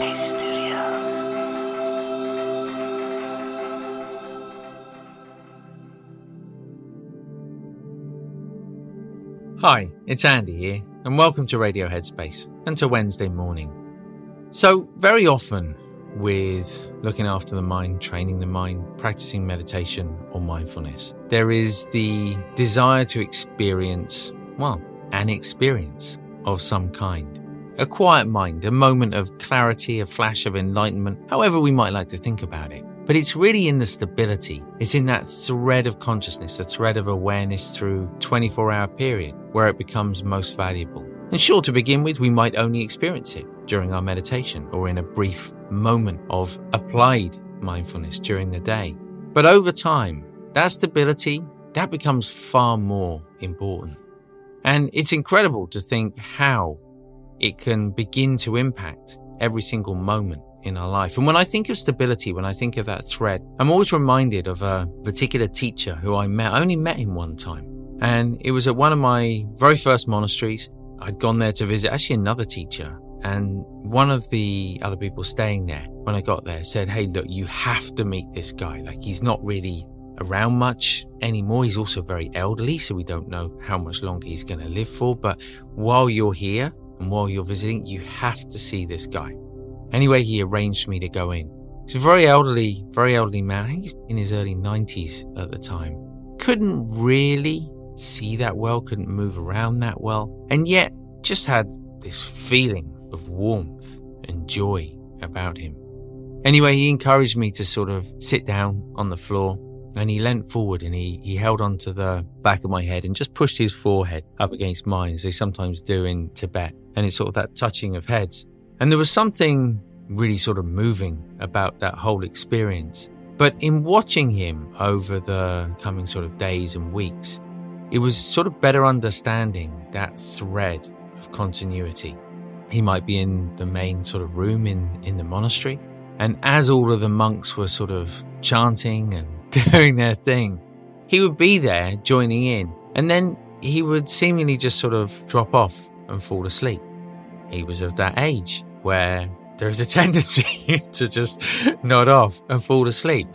Hi, it's Andy here, and welcome to Radio Headspace and to Wednesday morning. So, very often with looking after the mind, training the mind, practicing meditation or mindfulness, there is the desire to experience, well, an experience of some kind. A quiet mind, a moment of clarity, a flash of enlightenment, however we might like to think about it. But it's really in the stability. It's in that thread of consciousness, a thread of awareness through 24 hour period where it becomes most valuable. And sure, to begin with, we might only experience it during our meditation or in a brief moment of applied mindfulness during the day. But over time, that stability, that becomes far more important. And it's incredible to think how it can begin to impact every single moment in our life. And when I think of stability, when I think of that thread, I'm always reminded of a particular teacher who I met. I only met him one time. And it was at one of my very first monasteries. I'd gone there to visit actually another teacher. And one of the other people staying there, when I got there, said, Hey, look, you have to meet this guy. Like, he's not really around much anymore. He's also very elderly, so we don't know how much longer he's going to live for. But while you're here and while you're visiting, you have to see this guy. Anyway, he arranged for me to go in. He's a very elderly, very elderly man. He's in his early 90s at the time. Couldn't really see that well, couldn't move around that well, and yet just had this feeling of warmth and joy about him. Anyway, he encouraged me to sort of sit down on the floor and he leant forward and he, he held onto the back of my head and just pushed his forehead up against mine as they sometimes do in Tibet. And it's sort of that touching of heads. And there was something really sort of moving about that whole experience. But in watching him over the coming sort of days and weeks, it was sort of better understanding that thread of continuity. He might be in the main sort of room in, in the monastery. And as all of the monks were sort of chanting and doing their thing, he would be there joining in. And then he would seemingly just sort of drop off and fall asleep. He was of that age where there's a tendency to just nod off and fall asleep.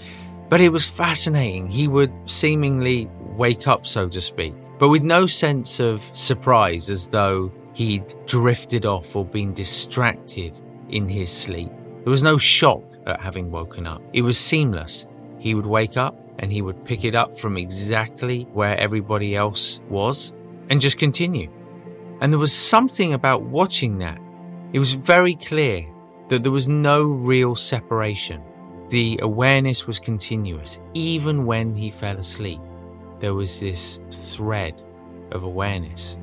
But it was fascinating. He would seemingly wake up, so to speak, but with no sense of surprise as though he'd drifted off or been distracted in his sleep. There was no shock at having woken up. It was seamless. He would wake up and he would pick it up from exactly where everybody else was and just continue. And there was something about watching that it was very clear that there was no real separation. The awareness was continuous, even when he fell asleep. There was this thread of awareness.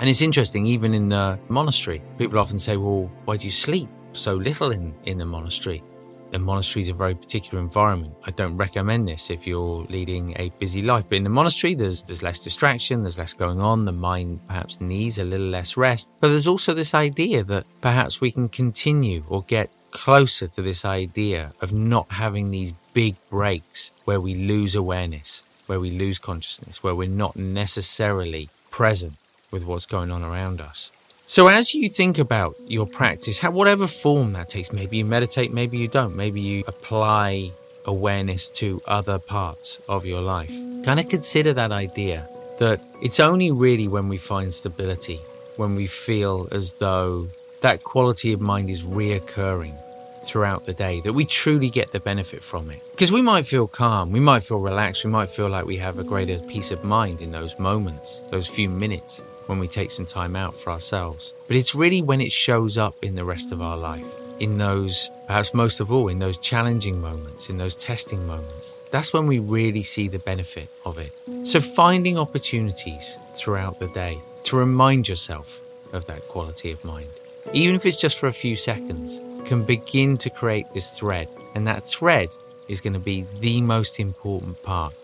And it's interesting, even in the monastery, people often say, Well, why do you sleep so little in, in the monastery? The monastery is a very particular environment. I don't recommend this if you're leading a busy life. But in the monastery, there's there's less distraction, there's less going on. The mind perhaps needs a little less rest. But there's also this idea that perhaps we can continue or get closer to this idea of not having these big breaks where we lose awareness, where we lose consciousness, where we're not necessarily present with what's going on around us. So, as you think about your practice, whatever form that takes, maybe you meditate, maybe you don't, maybe you apply awareness to other parts of your life, kind of consider that idea that it's only really when we find stability, when we feel as though that quality of mind is reoccurring throughout the day that we truly get the benefit from it. Because we might feel calm, we might feel relaxed, we might feel like we have a greater peace of mind in those moments, those few minutes when we take some time out for ourselves. But it's really when it shows up in the rest of our life, in those, perhaps most of all, in those challenging moments, in those testing moments. That's when we really see the benefit of it. So finding opportunities throughout the day to remind yourself of that quality of mind, even if it's just for a few seconds, can begin to create this thread. And that thread is going to be the most important part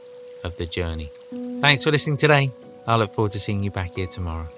of the journey. Thanks for listening today. I look forward to seeing you back here tomorrow.